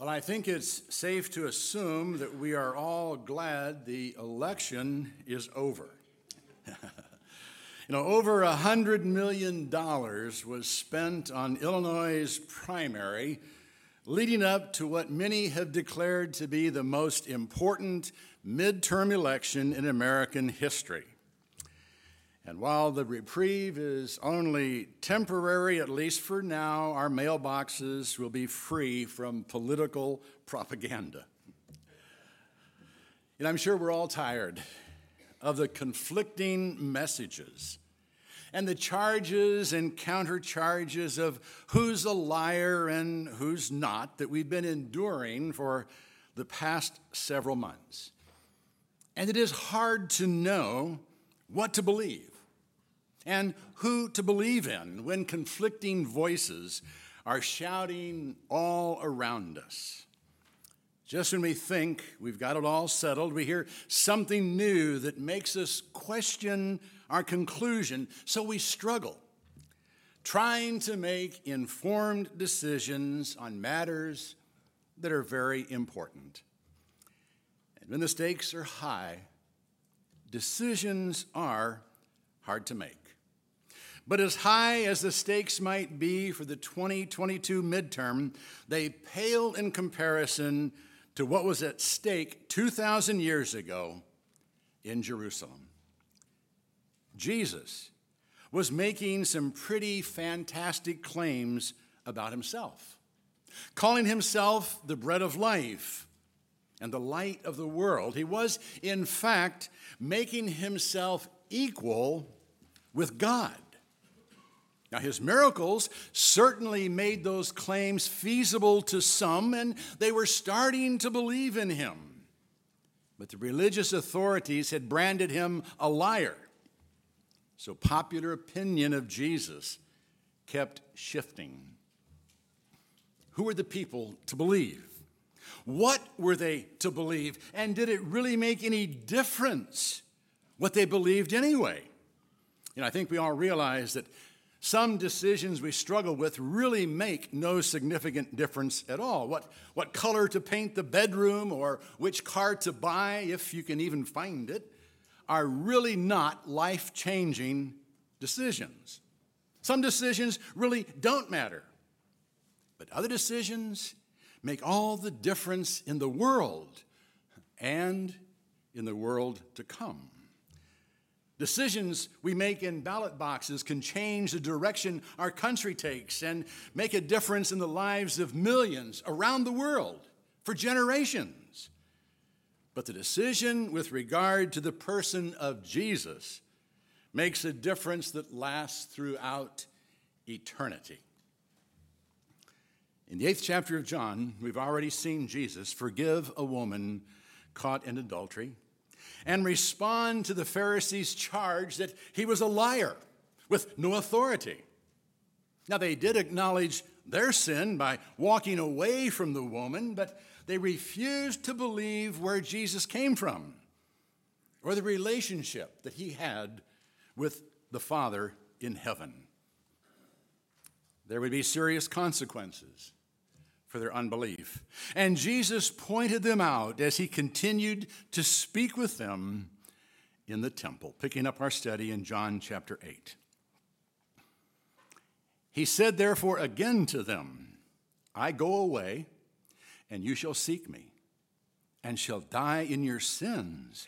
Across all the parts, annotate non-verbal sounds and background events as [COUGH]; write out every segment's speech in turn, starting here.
Well, I think it's safe to assume that we are all glad the election is over. [LAUGHS] you know, over a $100 million was spent on Illinois' primary, leading up to what many have declared to be the most important midterm election in American history. And while the reprieve is only temporary, at least for now, our mailboxes will be free from political propaganda. And I'm sure we're all tired of the conflicting messages and the charges and countercharges of who's a liar and who's not that we've been enduring for the past several months. And it is hard to know what to believe and who to believe in when conflicting voices are shouting all around us. Just when we think we've got it all settled, we hear something new that makes us question our conclusion, so we struggle, trying to make informed decisions on matters that are very important. And when the stakes are high, decisions are hard to make. But as high as the stakes might be for the 2022 midterm, they pale in comparison to what was at stake 2,000 years ago in Jerusalem. Jesus was making some pretty fantastic claims about himself, calling himself the bread of life and the light of the world. He was, in fact, making himself equal with God. Now, his miracles certainly made those claims feasible to some, and they were starting to believe in him. But the religious authorities had branded him a liar. So popular opinion of Jesus kept shifting. Who were the people to believe? What were they to believe? And did it really make any difference what they believed anyway? You know, I think we all realize that some decisions we struggle with really make no significant difference at all. What, what color to paint the bedroom or which car to buy, if you can even find it, are really not life changing decisions. Some decisions really don't matter, but other decisions make all the difference in the world and in the world to come. Decisions we make in ballot boxes can change the direction our country takes and make a difference in the lives of millions around the world for generations. But the decision with regard to the person of Jesus makes a difference that lasts throughout eternity. In the eighth chapter of John, we've already seen Jesus forgive a woman caught in adultery and respond to the Pharisees' charge that he was a liar with no authority. Now, they did acknowledge their sin by walking away from the woman, but they refused to believe where Jesus came from or the relationship that he had with the Father in heaven. There would be serious consequences for their unbelief. And Jesus pointed them out as he continued to speak with them in the temple, picking up our study in John chapter 8. He said, therefore, again to them, I go away, and you shall seek me, and shall die in your sins.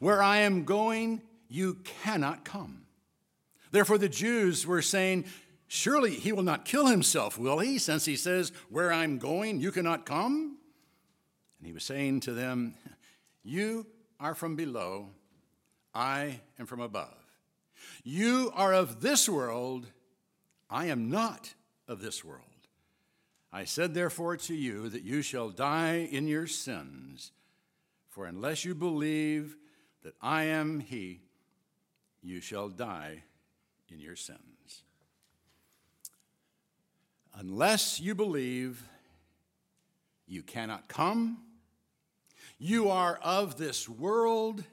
Where I am going, you cannot come. Therefore, the Jews were saying, Surely he will not kill himself, will he? Since he says, Where I'm going, you cannot come? And he was saying to them, You are from below, I am from above. You are of this world, I am not of this world. I said therefore to you that you shall die in your sins, for unless you believe that I am he, you shall die in your sins. Unless you believe, you cannot come. You are of this world,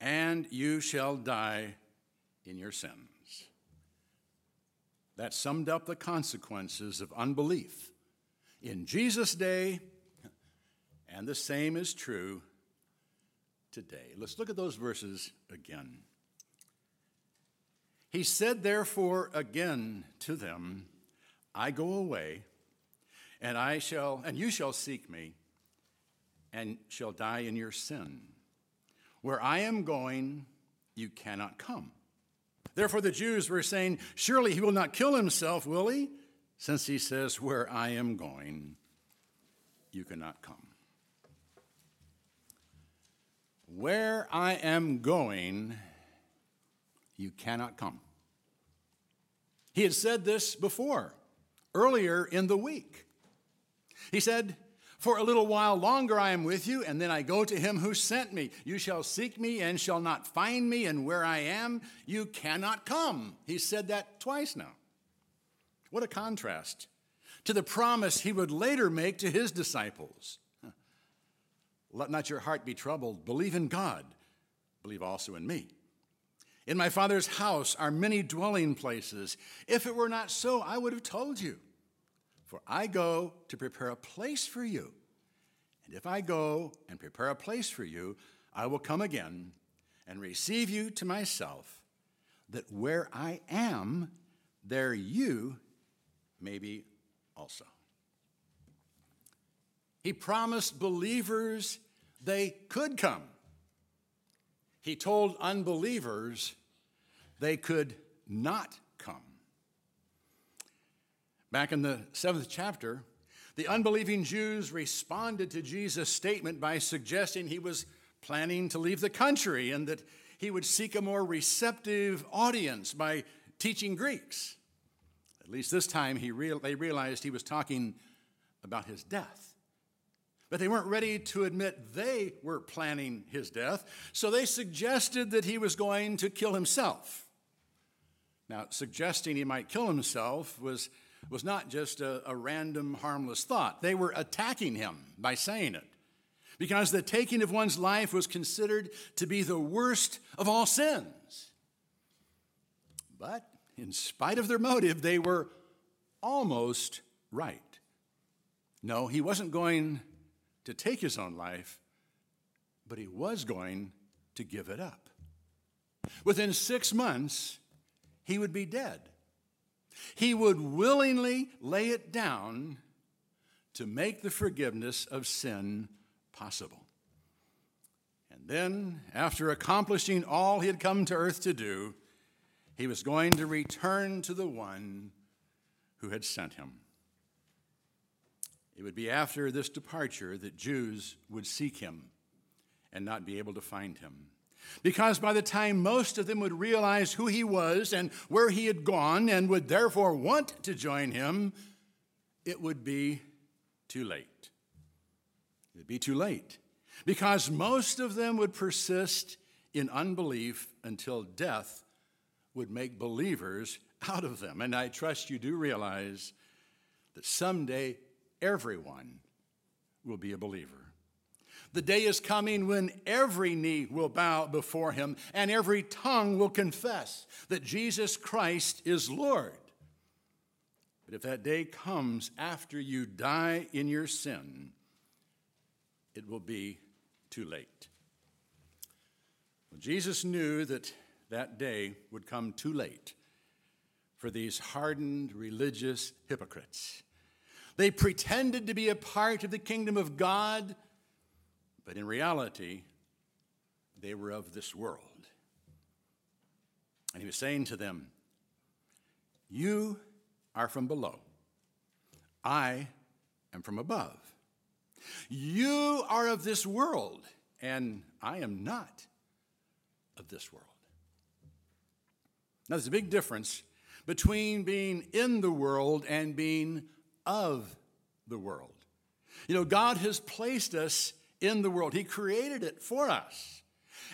and you shall die in your sins. That summed up the consequences of unbelief in Jesus' day, and the same is true today. Let's look at those verses again. He said, therefore, again to them, I go away, and I shall, and you shall seek me, and shall die in your sin. Where I am going, you cannot come. Therefore, the Jews were saying, Surely he will not kill himself, will he? Since he says, Where I am going, you cannot come. Where I am going, you cannot come. He had said this before, earlier in the week. He said, For a little while longer I am with you, and then I go to him who sent me. You shall seek me and shall not find me, and where I am, you cannot come. He said that twice now. What a contrast to the promise he would later make to his disciples. Let not your heart be troubled. Believe in God. Believe also in me. In my Father's house are many dwelling places. If it were not so, I would have told you. For I go to prepare a place for you. And if I go and prepare a place for you, I will come again and receive you to myself, that where I am, there you may be also. He promised believers they could come. He told unbelievers they could not come. Back in the seventh chapter, the unbelieving Jews responded to Jesus' statement by suggesting he was planning to leave the country and that he would seek a more receptive audience by teaching Greeks. At least this time, he real, they realized he was talking about his death. But they weren't ready to admit they were planning his death, so they suggested that he was going to kill himself. Now, suggesting he might kill himself was, was not just a, a random, harmless thought. They were attacking him by saying it, because the taking of one's life was considered to be the worst of all sins. But in spite of their motive, they were almost right. No, he wasn't going to take his own life, but he was going to give it up. Within six months, he would be dead. He would willingly lay it down to make the forgiveness of sin possible. And then, after accomplishing all he had come to earth to do, he was going to return to the one who had sent him. It would be after this departure that Jews would seek him and not be able to find him. Because by the time most of them would realize who he was and where he had gone and would therefore want to join him, it would be too late. It would be too late. Because most of them would persist in unbelief until death would make believers out of them. And I trust you do realize that someday everyone will be a believer. The day is coming when every knee will bow before him and every tongue will confess that Jesus Christ is Lord. But if that day comes after you die in your sin, it will be too late. Well, Jesus knew that that day would come too late for these hardened religious hypocrites. They pretended to be a part of the kingdom of God, but in reality, they were of this world. And he was saying to them, You are from below, I am from above. You are of this world, and I am not of this world. Now, there's a big difference between being in the world and being of the world. You know, God has placed us in the world, He created it for us.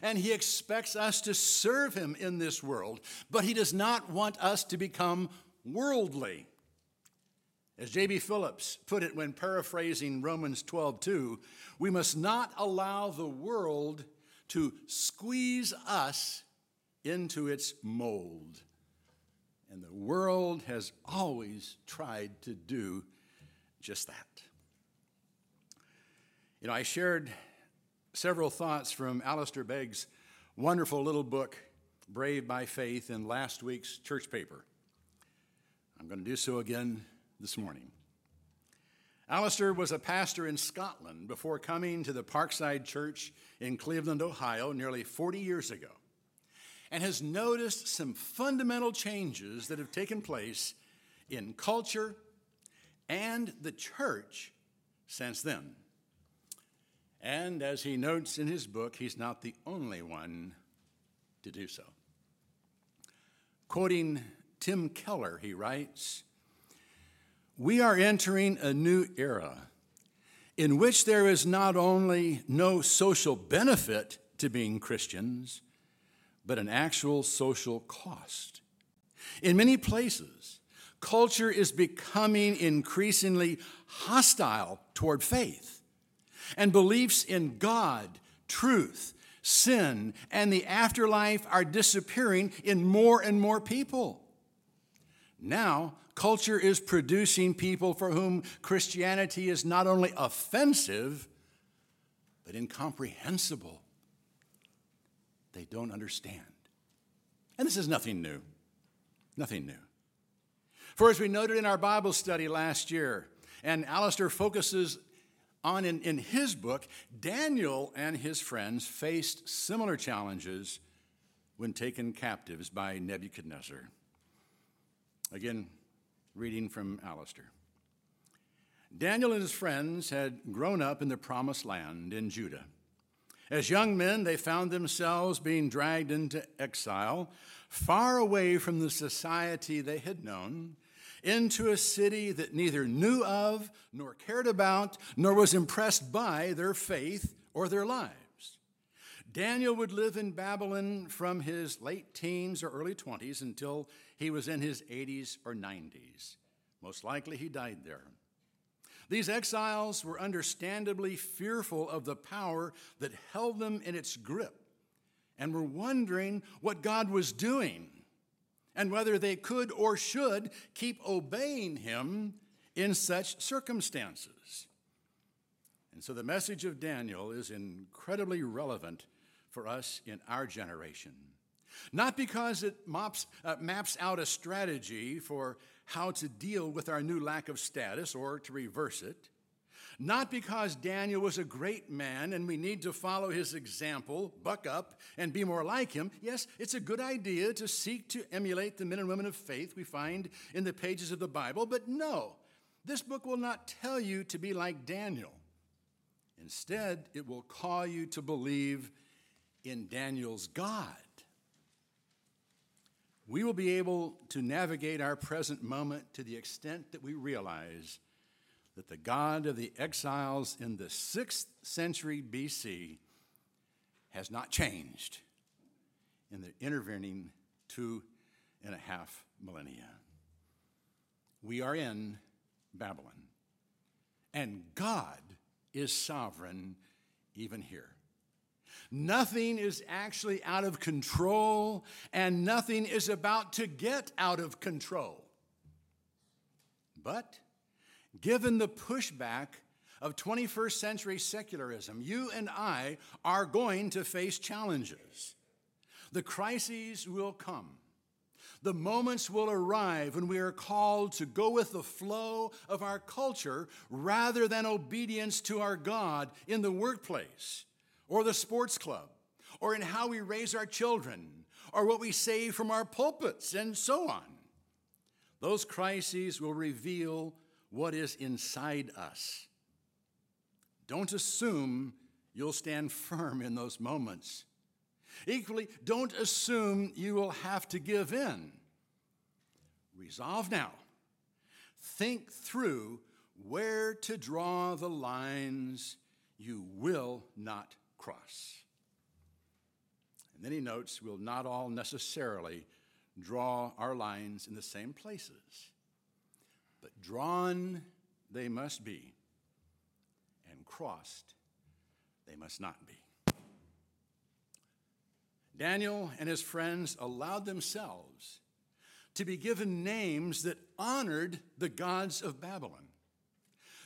And He expects us to serve Him in this world, but He does not want us to become worldly. As J.B. Phillips put it when paraphrasing Romans 12 2, we must not allow the world to squeeze us into its mold. And the world has always tried to do just that. You know, I shared several thoughts from Alistair Begg's wonderful little book, Brave by Faith, in last week's church paper. I'm going to do so again this morning. Alistair was a pastor in Scotland before coming to the Parkside Church in Cleveland, Ohio, nearly 40 years ago, and has noticed some fundamental changes that have taken place in culture and the church since then. And as he notes in his book, he's not the only one to do so. Quoting Tim Keller, he writes We are entering a new era in which there is not only no social benefit to being Christians, but an actual social cost. In many places, culture is becoming increasingly hostile toward faith, and beliefs in God, truth, sin, and the afterlife are disappearing in more and more people. Now, culture is producing people for whom Christianity is not only offensive, but incomprehensible. They don't understand. And this is nothing new. Nothing new. For as we noted in our Bible study last year, and Alistair focuses on in, in his book, Daniel and his friends faced similar challenges when taken captives by Nebuchadnezzar. Again, reading from Alistair. Daniel and his friends had grown up in the promised land in Judah. As young men, they found themselves being dragged into exile, far away from the society they had known, into a city that neither knew of, nor cared about, nor was impressed by their faith or their lives. Daniel would live in Babylon from his late teens or early 20s until he was in his 80s or 90s. Most likely he died there. These exiles were understandably fearful of the power that held them in its grip and were wondering what God was doing and whether they could or should keep obeying him in such circumstances. And so the message of Daniel is incredibly relevant for us in our generation. Not because it mops, uh, maps out a strategy for how to deal with our new lack of status or to reverse it, not because Daniel was a great man and we need to follow his example, buck up, and be more like him. Yes, it's a good idea to seek to emulate the men and women of faith we find in the pages of the Bible, but no, this book will not tell you to be like Daniel. Instead, it will call you to believe in Daniel's God. We will be able to navigate our present moment to the extent that we realize that the God of the exiles in the sixth century BC has not changed in the intervening two and a half millennia. We are in Babylon, and God is sovereign even here. Nothing is actually out of control, and nothing is about to get out of control. But given the pushback of 21st century secularism, you and I are going to face challenges. The crises will come. The moments will arrive when we are called to go with the flow of our culture rather than obedience to our God in the workplace or the sports club or in how we raise our children or what we say from our pulpits and so on. Those crises will reveal what is inside us. Don't assume you'll stand [LAUGHS] firm in those moments. Equally, don't assume you will have to give in. Resolve now. Think through where to draw the lines you will not cross. And then he notes we'll not all necessarily draw our lines in the same places but drawn they must be, and crossed they must not be. Daniel and his friends allowed themselves to be given names that honored the gods of Babylon.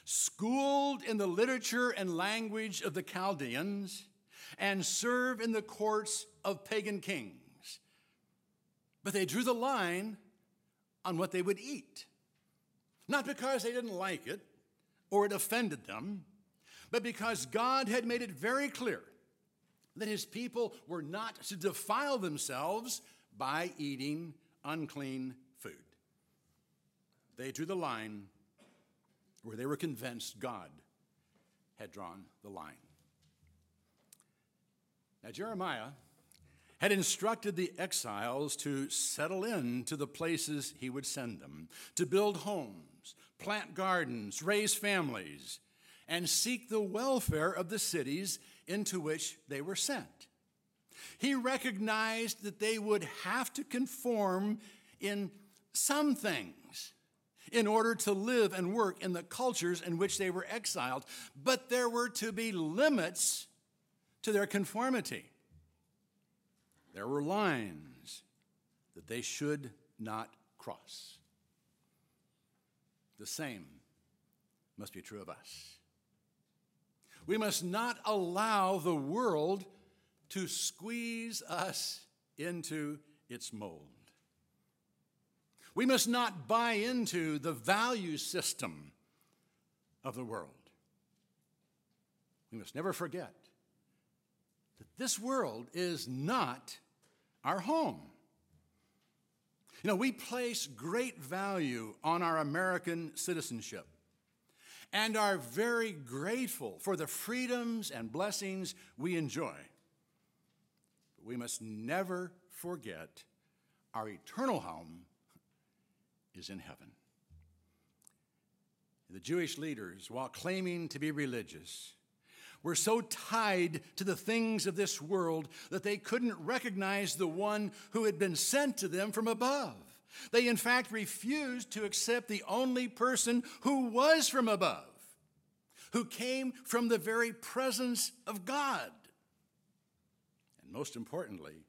schooled in the literature and language of the Chaldeans, and serve in the courts of pagan kings. But they drew the line on what they would eat. Not because they didn't like it or it offended them, but because God had made it very clear that his people were not to defile themselves by eating unclean food. They drew the line where they were convinced God had drawn the line. Now, Jeremiah had instructed the exiles to settle in to the places he would send them, to build homes, plant gardens, raise families, and seek the welfare of the cities into which they were sent. He recognized that they would have to conform in some things in order to live and work in the cultures in which they were exiled, but there were to be limits to their conformity. There were lines that they should not cross. The same must be true of us. We must not allow the world to squeeze us into its mold. We must not buy into the value system of the world. We must never forget that this world is not our home. You know, we place great value on our American citizenship and are very grateful for the freedoms and blessings we enjoy. But we must never forget our eternal home is in heaven. The Jewish leaders, while claiming to be religious, were so tied to the things of this world that they couldn't recognize the one who had been sent to them from above. They, in fact, refused to accept the only person who was from above, who came from the very presence of God. And most importantly,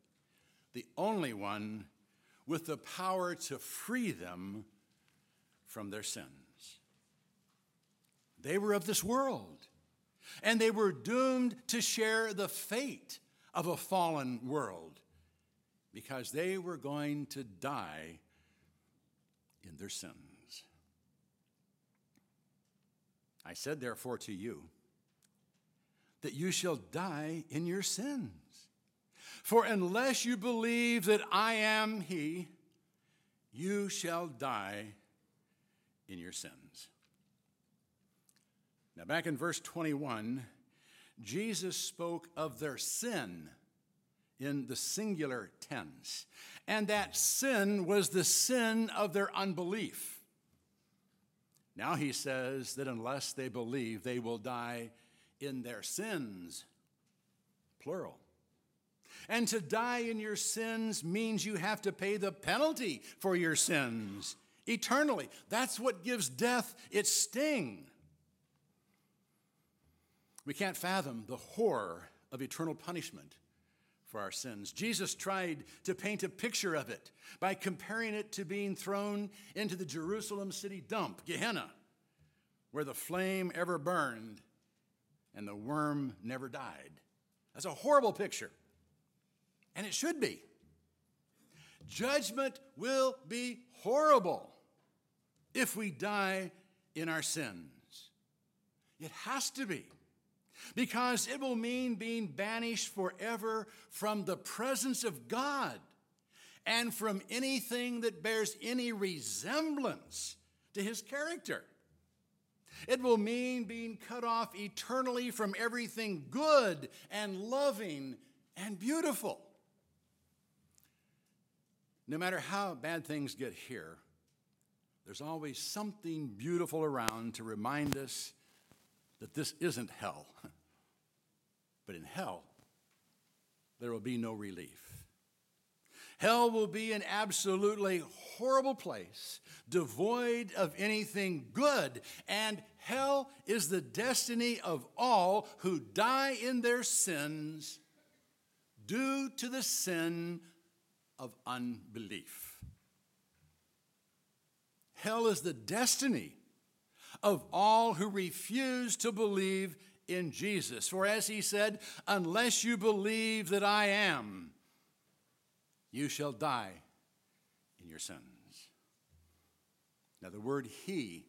the only one with the power to free them from their sins. They were of this world, and they were doomed to share the fate of a fallen world because they were going to die in their sins. I said, therefore, to you, that you shall die in your sins. For unless you believe that I am He, you shall die in your sins. Now, back in verse 21, Jesus spoke of their sin in the singular tense, and that sin was the sin of their unbelief. Now he says that unless they believe, they will die in their sins, plural. And to die in your sins means you have to pay the penalty for your sins eternally. That's what gives death its sting. We can't fathom the horror of eternal punishment for our sins. Jesus tried to paint a picture of it by comparing it to being thrown into the Jerusalem city dump, Gehenna, where the flame ever burned and the worm never died. That's a horrible picture, and it should be. Judgment will be horrible if we die in our sins. It has to be because it will mean being banished forever from the presence of God and from anything that bears any resemblance to his character. It will mean being cut off eternally from everything good and loving and beautiful. No matter how bad things get here, there's always something beautiful around to remind us that this isn't hell. [LAUGHS] But in hell, there will be no relief. Hell will be an absolutely horrible place, devoid of anything good. And hell is the destiny of all who die in their sins due to the sin of unbelief. Hell is the destiny of all who refuse to believe in Jesus. For as he said, unless you believe that I am, you shall die in your sins. Now, the word he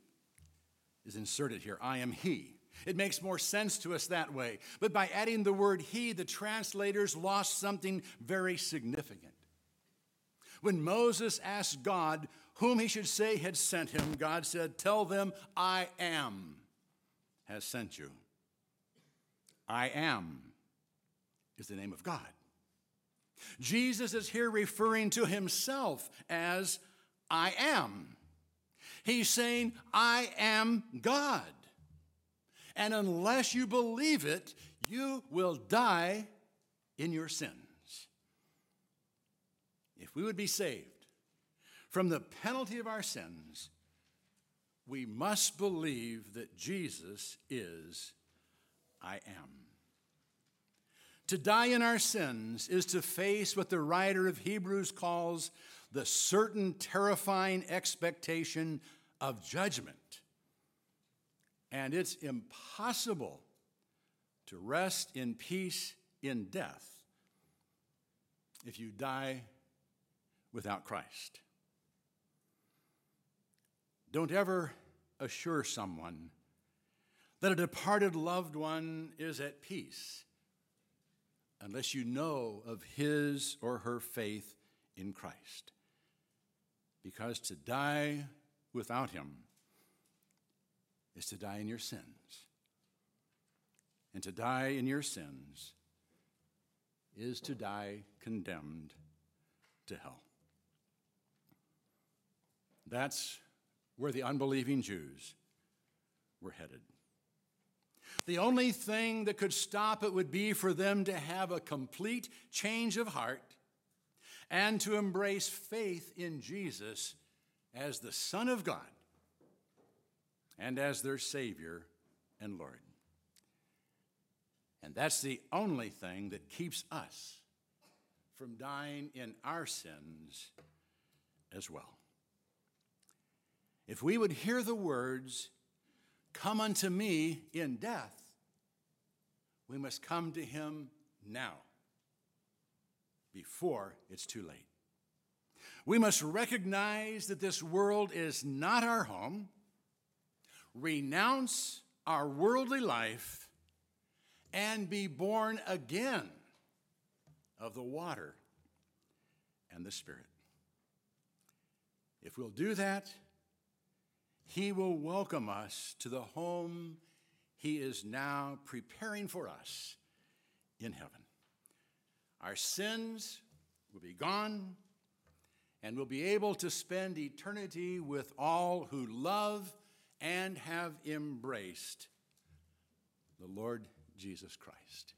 is inserted here. I am he. It makes more sense to us that way. But by adding the word he, the translators lost something very significant. When Moses asked God whom he should say had sent him, God said, Tell them, I am has sent you. I am is the name of God. Jesus is here referring to himself as I am. He's saying, I am God. And unless you believe it, you will die in your sins. If we would be saved from the penalty of our sins, we must believe that Jesus is I am. To die in our sins is to face what the writer of Hebrews calls the certain terrifying expectation of judgment. And it's impossible to rest in peace in death if you die without Christ. Don't ever assure someone that a departed loved one is at peace unless you know of his or her faith in Christ. Because to die without him is to die in your sins. And to die in your sins is to die condemned to hell. That's where the unbelieving Jews were headed. The only thing that could stop it would be for them to have a complete change of heart and to embrace faith in Jesus as the Son of God and as their Savior and Lord. And that's the only thing that keeps us from dying in our sins as well. If we would hear the words, Come unto me in death, we must come to him now, before it's too late. We must recognize that this world is not our home, renounce our worldly life, and be born again of the water and the Spirit. If we'll do that, He will welcome us to the home He is now preparing for us in heaven. Our sins will be gone and we'll be able to spend eternity with all who love and have embraced the Lord Jesus Christ.